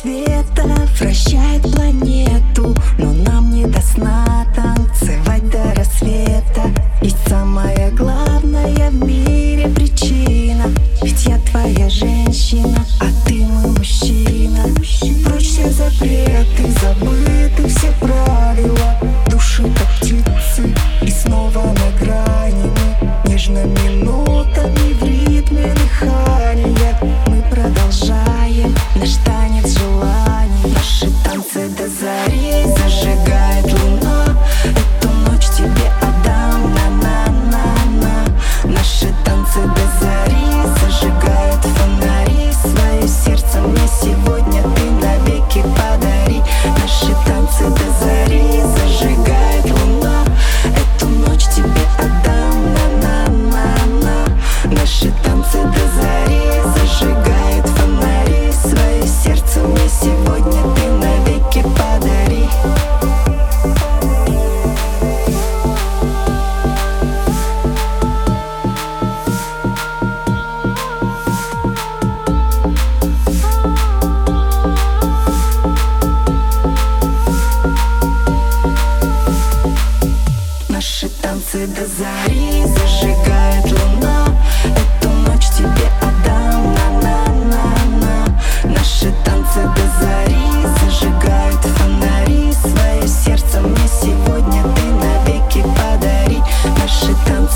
света вращает планету, но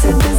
said